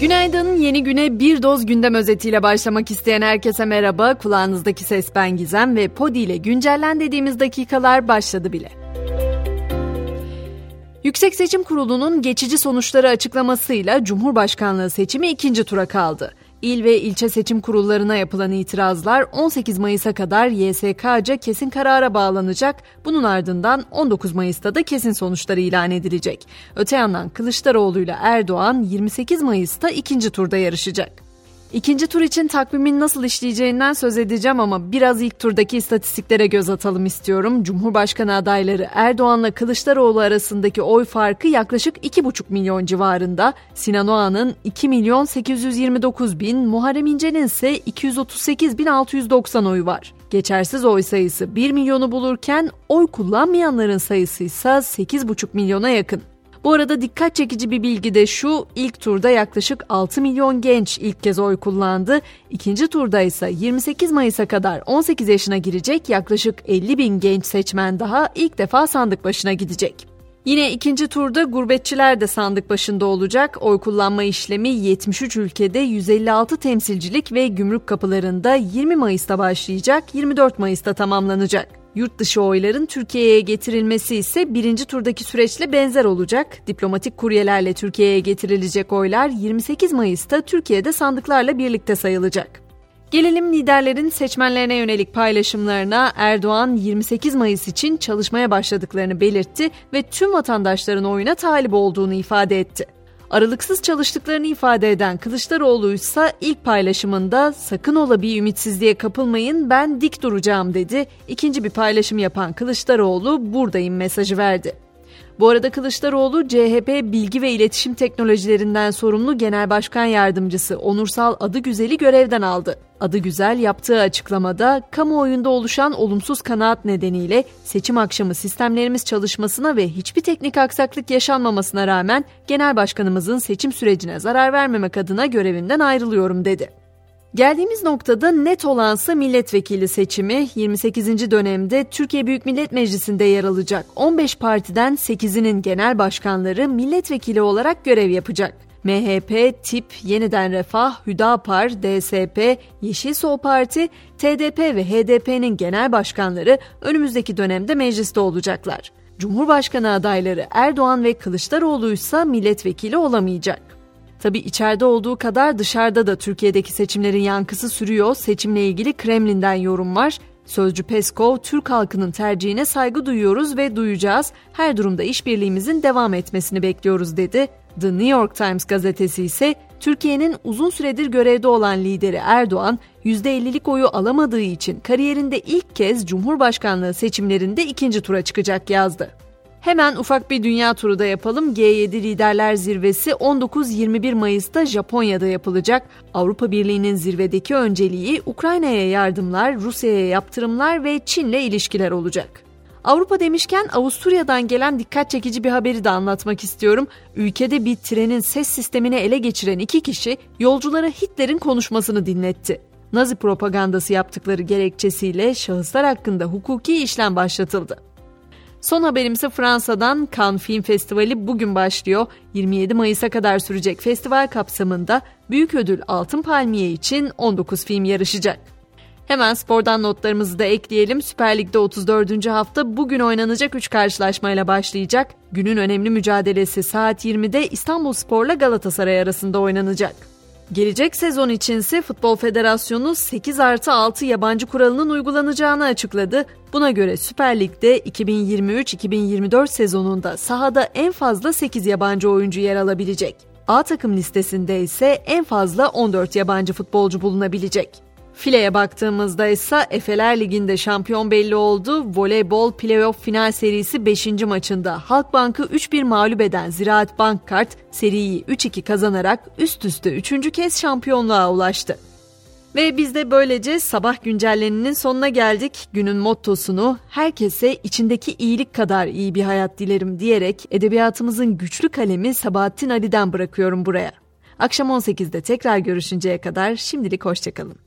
Günaydın, yeni güne bir doz gündem özetiyle başlamak isteyen herkese merhaba. Kulağınızdaki ses ben Gizem ve Podi ile güncellen dediğimiz dakikalar başladı bile. Yüksek Seçim Kurulu'nun geçici sonuçları açıklamasıyla Cumhurbaşkanlığı seçimi ikinci tura kaldı. İl ve ilçe seçim kurullarına yapılan itirazlar 18 Mayıs'a kadar YSK'ca kesin karara bağlanacak. Bunun ardından 19 Mayıs'ta da kesin sonuçları ilan edilecek. Öte yandan Kılıçdaroğlu ile Erdoğan 28 Mayıs'ta ikinci turda yarışacak. İkinci tur için takvimin nasıl işleyeceğinden söz edeceğim ama biraz ilk turdaki istatistiklere göz atalım istiyorum. Cumhurbaşkanı adayları Erdoğan'la Kılıçdaroğlu arasındaki oy farkı yaklaşık 2,5 milyon civarında. Sinan Oğan'ın 2 milyon 829 bin, Muharrem İnce'nin ise 238 bin 690 oyu var. Geçersiz oy sayısı 1 milyonu bulurken oy kullanmayanların sayısı ise 8,5 milyona yakın. Bu arada dikkat çekici bir bilgi de şu, ilk turda yaklaşık 6 milyon genç ilk kez oy kullandı. İkinci turda ise 28 Mayıs'a kadar 18 yaşına girecek yaklaşık 50 bin genç seçmen daha ilk defa sandık başına gidecek. Yine ikinci turda gurbetçiler de sandık başında olacak. Oy kullanma işlemi 73 ülkede 156 temsilcilik ve gümrük kapılarında 20 Mayıs'ta başlayacak, 24 Mayıs'ta tamamlanacak. Yurt dışı oyların Türkiye'ye getirilmesi ise birinci turdaki süreçle benzer olacak. Diplomatik kuryelerle Türkiye'ye getirilecek oylar 28 Mayıs'ta Türkiye'de sandıklarla birlikte sayılacak. Gelelim liderlerin seçmenlerine yönelik paylaşımlarına Erdoğan 28 Mayıs için çalışmaya başladıklarını belirtti ve tüm vatandaşların oyuna talip olduğunu ifade etti. Aralıksız çalıştıklarını ifade eden Kılıçdaroğlu ise ilk paylaşımında sakın ola bir ümitsizliğe kapılmayın ben dik duracağım dedi. İkinci bir paylaşım yapan Kılıçdaroğlu buradayım mesajı verdi. Bu arada Kılıçdaroğlu CHP Bilgi ve İletişim Teknolojilerinden sorumlu Genel Başkan Yardımcısı Onursal Adıgüzel'i görevden aldı. Adıgüzel yaptığı açıklamada kamuoyunda oluşan olumsuz kanaat nedeniyle seçim akşamı sistemlerimiz çalışmasına ve hiçbir teknik aksaklık yaşanmamasına rağmen Genel Başkanımızın seçim sürecine zarar vermemek adına görevinden ayrılıyorum dedi. Geldiğimiz noktada net olansa milletvekili seçimi 28. dönemde Türkiye Büyük Millet Meclisi'nde yer alacak. 15 partiden 8'inin genel başkanları milletvekili olarak görev yapacak. MHP, TİP, Yeniden Refah, Hüdapar, DSP, Yeşil Sol Parti, TDP ve HDP'nin genel başkanları önümüzdeki dönemde mecliste olacaklar. Cumhurbaşkanı adayları Erdoğan ve Kılıçdaroğlu ise milletvekili olamayacak. Tabi içeride olduğu kadar dışarıda da Türkiye'deki seçimlerin yankısı sürüyor. Seçimle ilgili Kremlin'den yorum var. Sözcü Peskov, Türk halkının tercihine saygı duyuyoruz ve duyacağız. Her durumda işbirliğimizin devam etmesini bekliyoruz dedi. The New York Times gazetesi ise Türkiye'nin uzun süredir görevde olan lideri Erdoğan, %50'lik oyu alamadığı için kariyerinde ilk kez Cumhurbaşkanlığı seçimlerinde ikinci tura çıkacak yazdı. Hemen ufak bir dünya turu da yapalım. G7 Liderler Zirvesi 19-21 Mayıs'ta Japonya'da yapılacak. Avrupa Birliği'nin zirvedeki önceliği Ukrayna'ya yardımlar, Rusya'ya yaptırımlar ve Çin'le ilişkiler olacak. Avrupa demişken Avusturya'dan gelen dikkat çekici bir haberi de anlatmak istiyorum. Ülkede bir trenin ses sistemini ele geçiren iki kişi yolculara Hitler'in konuşmasını dinletti. Nazi propagandası yaptıkları gerekçesiyle şahıslar hakkında hukuki işlem başlatıldı. Son haberimse Fransa'dan Cannes Film Festivali bugün başlıyor. 27 Mayıs'a kadar sürecek festival kapsamında büyük ödül Altın Palmiye için 19 film yarışacak. Hemen spordan notlarımızı da ekleyelim. Süper Lig'de 34. hafta bugün oynanacak 3 karşılaşmayla başlayacak. Günün önemli mücadelesi saat 20'de İstanbul Spor'la Galatasaray arasında oynanacak. Gelecek sezon içinse Futbol Federasyonu 8 artı 6 yabancı kuralının uygulanacağını açıkladı. Buna göre Süper Lig'de 2023-2024 sezonunda sahada en fazla 8 yabancı oyuncu yer alabilecek. A takım listesinde ise en fazla 14 yabancı futbolcu bulunabilecek. Fileye baktığımızda ise Efeler Ligi'nde şampiyon belli oldu. Voleybol playoff final serisi 5. maçında Halkbank'ı 3-1 mağlup eden Ziraat Bankkart seriyi 3-2 kazanarak üst üste 3. kez şampiyonluğa ulaştı. Ve biz de böylece sabah güncelleninin sonuna geldik. Günün mottosunu herkese içindeki iyilik kadar iyi bir hayat dilerim diyerek edebiyatımızın güçlü kalemi Sabahattin Ali'den bırakıyorum buraya. Akşam 18'de tekrar görüşünceye kadar şimdilik hoşçakalın.